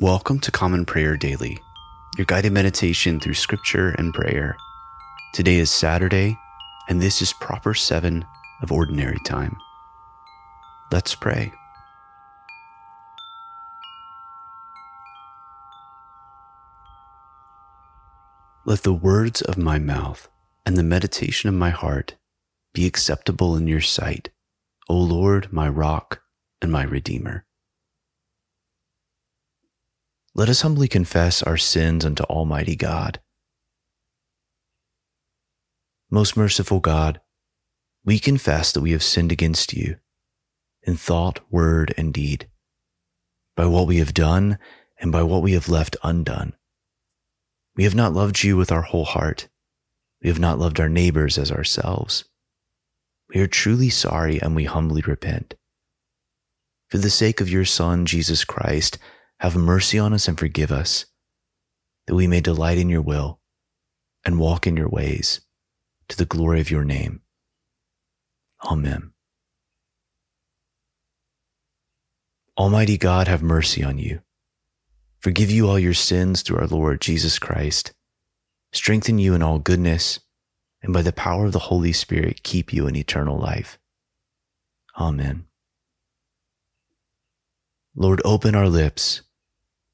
Welcome to Common Prayer Daily, your guided meditation through scripture and prayer. Today is Saturday, and this is proper seven of ordinary time. Let's pray. Let the words of my mouth and the meditation of my heart be acceptable in your sight, O Lord, my rock and my redeemer. Let us humbly confess our sins unto Almighty God. Most merciful God, we confess that we have sinned against you in thought, word, and deed, by what we have done and by what we have left undone. We have not loved you with our whole heart. We have not loved our neighbors as ourselves. We are truly sorry and we humbly repent. For the sake of your Son, Jesus Christ, have mercy on us and forgive us, that we may delight in your will and walk in your ways to the glory of your name. Amen. Almighty God, have mercy on you. Forgive you all your sins through our Lord Jesus Christ. Strengthen you in all goodness, and by the power of the Holy Spirit, keep you in eternal life. Amen. Lord, open our lips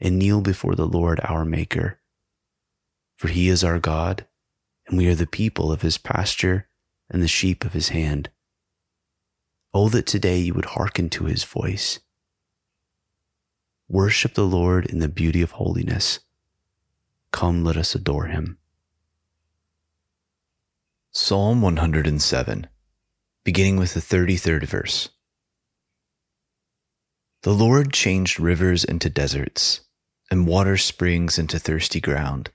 and kneel before the Lord our Maker. For he is our God, and we are the people of his pasture and the sheep of his hand. Oh, that today you would hearken to his voice. Worship the Lord in the beauty of holiness. Come, let us adore him. Psalm 107, beginning with the 33rd verse. The Lord changed rivers into deserts and water springs into thirsty ground,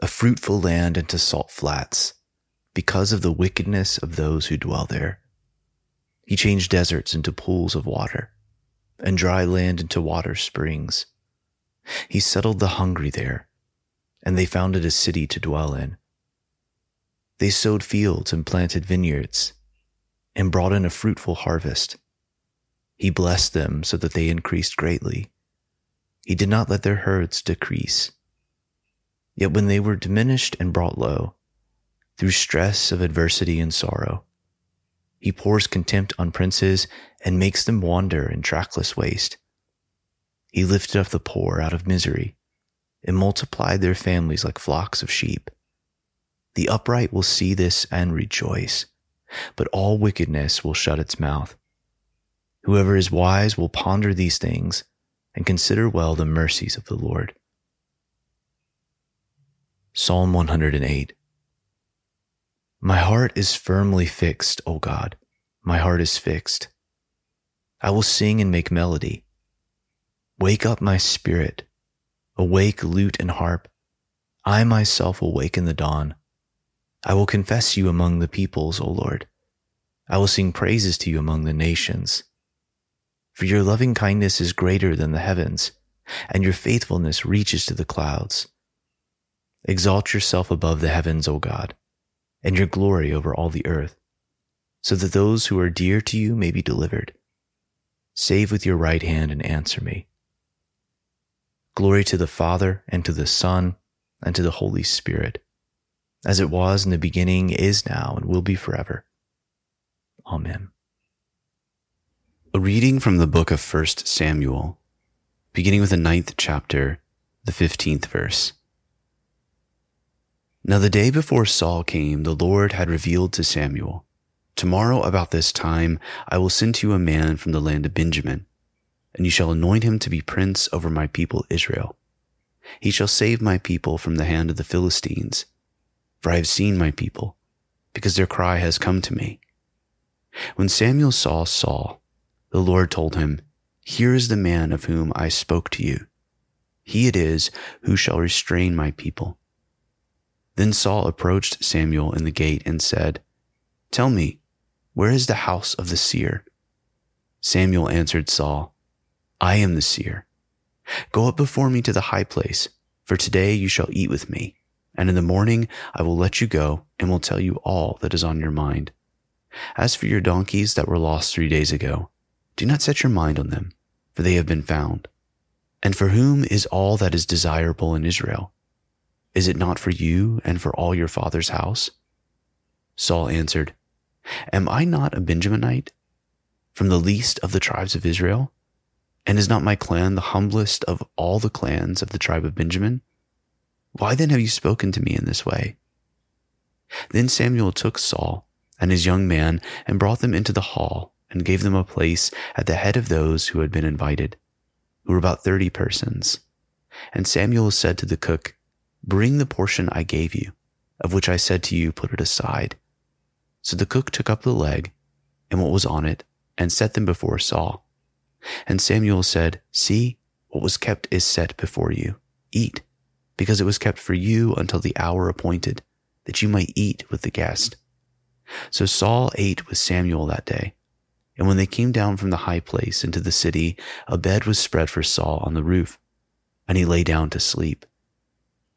a fruitful land into salt flats, because of the wickedness of those who dwell there. He changed deserts into pools of water, and dry land into water springs. He settled the hungry there, and they founded a city to dwell in. They sowed fields and planted vineyards, and brought in a fruitful harvest. He blessed them so that they increased greatly he did not let their herds decrease. Yet when they were diminished and brought low, through stress of adversity and sorrow, he pours contempt on princes and makes them wander in trackless waste. He lifted up the poor out of misery and multiplied their families like flocks of sheep. The upright will see this and rejoice, but all wickedness will shut its mouth. Whoever is wise will ponder these things and consider well the mercies of the Lord. Psalm 108 My heart is firmly fixed, O God, my heart is fixed. I will sing and make melody. Wake up my spirit, awake lute and harp. I myself will wake in the dawn. I will confess you among the peoples, O Lord. I will sing praises to you among the nations. For your loving kindness is greater than the heavens, and your faithfulness reaches to the clouds. Exalt yourself above the heavens, O God, and your glory over all the earth, so that those who are dear to you may be delivered. Save with your right hand and answer me. Glory to the Father, and to the Son, and to the Holy Spirit, as it was in the beginning, is now, and will be forever. Amen. A reading from the book of 1 Samuel, beginning with the ninth chapter, the 15th verse. Now, the day before Saul came, the Lord had revealed to Samuel, Tomorrow about this time I will send to you a man from the land of Benjamin, and you shall anoint him to be prince over my people Israel. He shall save my people from the hand of the Philistines, for I have seen my people, because their cry has come to me. When Samuel saw Saul, the Lord told him, Here is the man of whom I spoke to you. He it is who shall restrain my people. Then Saul approached Samuel in the gate and said, Tell me, where is the house of the seer? Samuel answered Saul, I am the seer. Go up before me to the high place, for today you shall eat with me, and in the morning I will let you go and will tell you all that is on your mind. As for your donkeys that were lost three days ago, do not set your mind on them, for they have been found. And for whom is all that is desirable in Israel? Is it not for you and for all your father's house? Saul answered, Am I not a Benjaminite from the least of the tribes of Israel? And is not my clan the humblest of all the clans of the tribe of Benjamin? Why then have you spoken to me in this way? Then Samuel took Saul and his young man and brought them into the hall and gave them a place at the head of those who had been invited, who were about thirty persons. And Samuel said to the cook, Bring the portion I gave you, of which I said to you, put it aside. So the cook took up the leg and what was on it and set them before Saul. And Samuel said, See, what was kept is set before you. Eat, because it was kept for you until the hour appointed, that you might eat with the guest. So Saul ate with Samuel that day. And when they came down from the high place into the city, a bed was spread for Saul on the roof, and he lay down to sleep.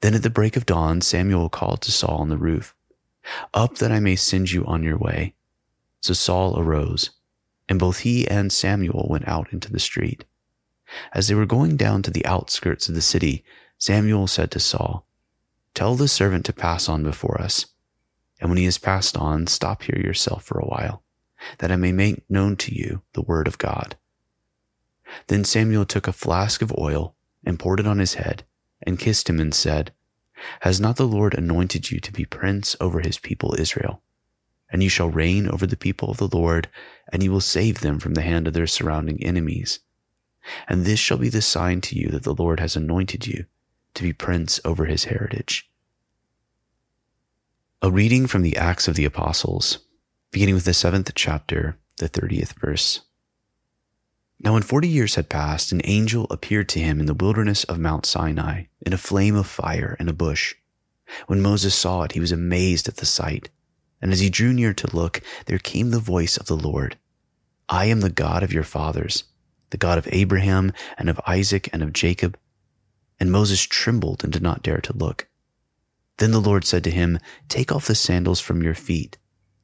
Then at the break of dawn, Samuel called to Saul on the roof. Up that I may send you on your way. So Saul arose, and both he and Samuel went out into the street. As they were going down to the outskirts of the city, Samuel said to Saul, Tell the servant to pass on before us. And when he has passed on, stop here yourself for a while, that I may make known to you the word of God. Then Samuel took a flask of oil and poured it on his head and kissed him and said, has not the Lord anointed you to be prince over his people Israel? And you shall reign over the people of the Lord, and you will save them from the hand of their surrounding enemies. And this shall be the sign to you that the Lord has anointed you to be prince over his heritage. A reading from the Acts of the Apostles, beginning with the seventh chapter, the thirtieth verse. Now, when forty years had passed, an angel appeared to him in the wilderness of Mount Sinai in a flame of fire and a bush. When Moses saw it, he was amazed at the sight. And as he drew near to look, there came the voice of the Lord I am the God of your fathers, the God of Abraham and of Isaac and of Jacob. And Moses trembled and did not dare to look. Then the Lord said to him, Take off the sandals from your feet,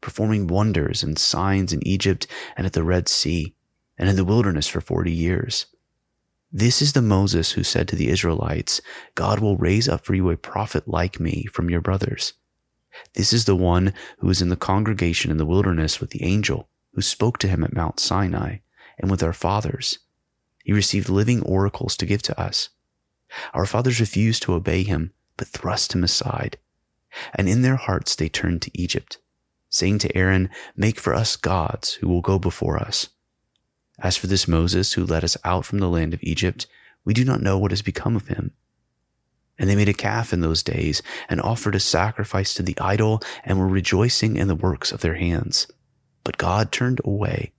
performing wonders and signs in Egypt and at the Red Sea and in the wilderness for 40 years. This is the Moses who said to the Israelites, God will raise up for you a prophet like me from your brothers. This is the one who was in the congregation in the wilderness with the angel who spoke to him at Mount Sinai and with our fathers. He received living oracles to give to us. Our fathers refused to obey him, but thrust him aside. And in their hearts they turned to Egypt, saying to Aaron, Make for us gods who will go before us. As for this Moses who led us out from the land of Egypt, we do not know what has become of him. And they made a calf in those days and offered a sacrifice to the idol and were rejoicing in the works of their hands. But God turned away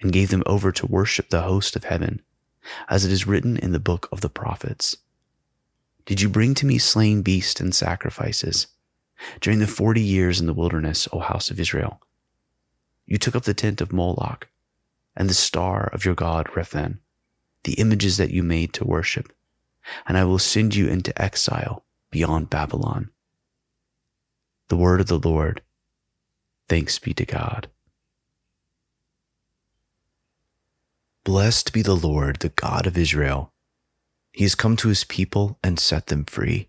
and gave them over to worship the host of heaven, as it is written in the book of the prophets. Did you bring to me slain beasts and sacrifices during the forty years in the wilderness, O house of Israel? You took up the tent of Moloch and the star of your God Rephan, the images that you made to worship, and I will send you into exile beyond Babylon. The word of the Lord. Thanks be to God. Blessed be the Lord, the God of Israel. He has come to his people and set them free.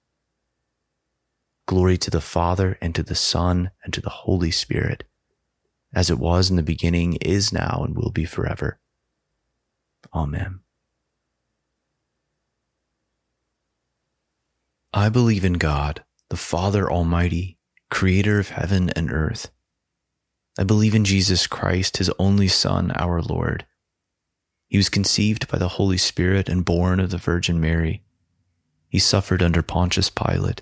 Glory to the Father, and to the Son, and to the Holy Spirit, as it was in the beginning, is now, and will be forever. Amen. I believe in God, the Father Almighty, creator of heaven and earth. I believe in Jesus Christ, his only Son, our Lord. He was conceived by the Holy Spirit and born of the Virgin Mary. He suffered under Pontius Pilate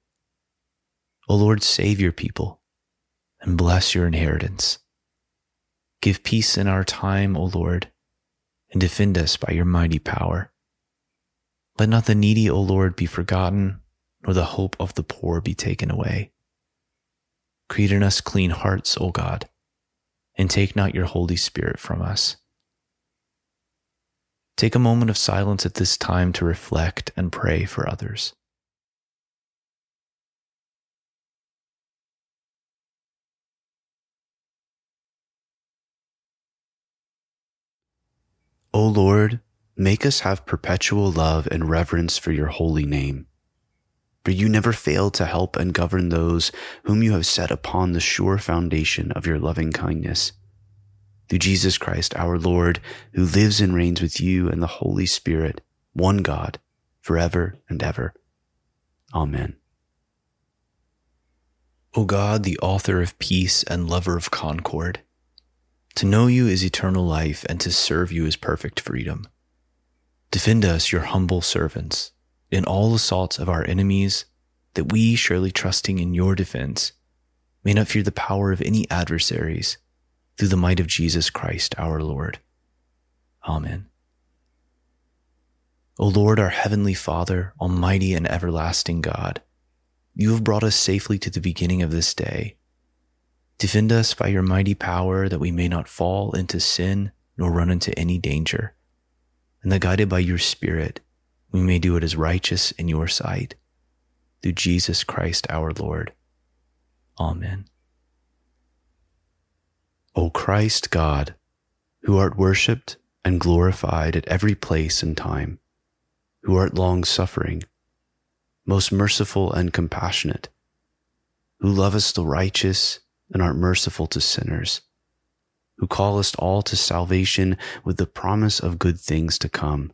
O Lord, save your people and bless your inheritance. Give peace in our time, O Lord, and defend us by your mighty power. Let not the needy, O Lord, be forgotten, nor the hope of the poor be taken away. Create in us clean hearts, O God, and take not your Holy Spirit from us. Take a moment of silence at this time to reflect and pray for others. O Lord, make us have perpetual love and reverence for your holy name. For you never fail to help and govern those whom you have set upon the sure foundation of your loving kindness. Through Jesus Christ our Lord, who lives and reigns with you and the Holy Spirit, one God, forever and ever. Amen. O God, the author of peace and lover of concord, to know you is eternal life, and to serve you is perfect freedom. Defend us, your humble servants, in all assaults of our enemies, that we, surely trusting in your defense, may not fear the power of any adversaries, through the might of Jesus Christ our Lord. Amen. O Lord, our heavenly Father, almighty and everlasting God, you have brought us safely to the beginning of this day Defend us by your mighty power that we may not fall into sin nor run into any danger, and that guided by your Spirit, we may do what is righteous in your sight. Through Jesus Christ our Lord. Amen. O Christ God, who art worshipped and glorified at every place and time, who art long suffering, most merciful and compassionate, who lovest the righteous and art merciful to sinners, who callest all to salvation with the promise of good things to come.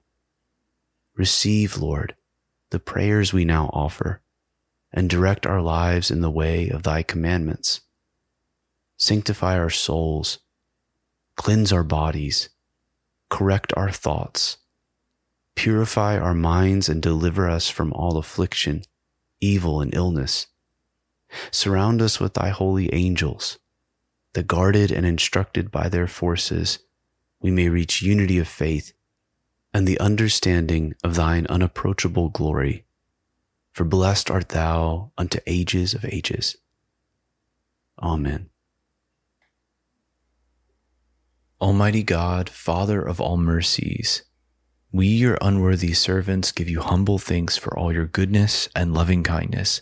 Receive, Lord, the prayers we now offer, and direct our lives in the way of thy commandments. Sanctify our souls, cleanse our bodies, correct our thoughts, purify our minds, and deliver us from all affliction, evil, and illness. Surround us with thy holy angels, that guarded and instructed by their forces, we may reach unity of faith and the understanding of thine unapproachable glory. For blessed art thou unto ages of ages. Amen. Almighty God, Father of all mercies, we, your unworthy servants, give you humble thanks for all your goodness and loving kindness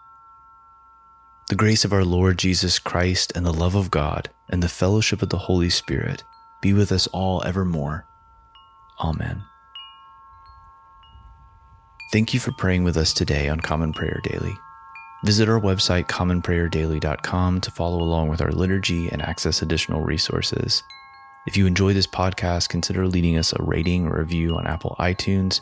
The grace of our Lord Jesus Christ and the love of God and the fellowship of the Holy Spirit be with us all evermore. Amen. Thank you for praying with us today on Common Prayer Daily. Visit our website, commonprayerdaily.com, to follow along with our liturgy and access additional resources. If you enjoy this podcast, consider leaving us a rating or review on Apple iTunes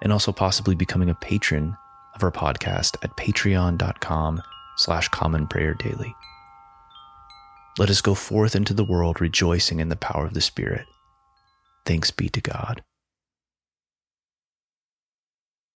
and also possibly becoming a patron of our podcast at patreon.com slash common prayer daily. Let us go forth into the world rejoicing in the power of the Spirit. Thanks be to God.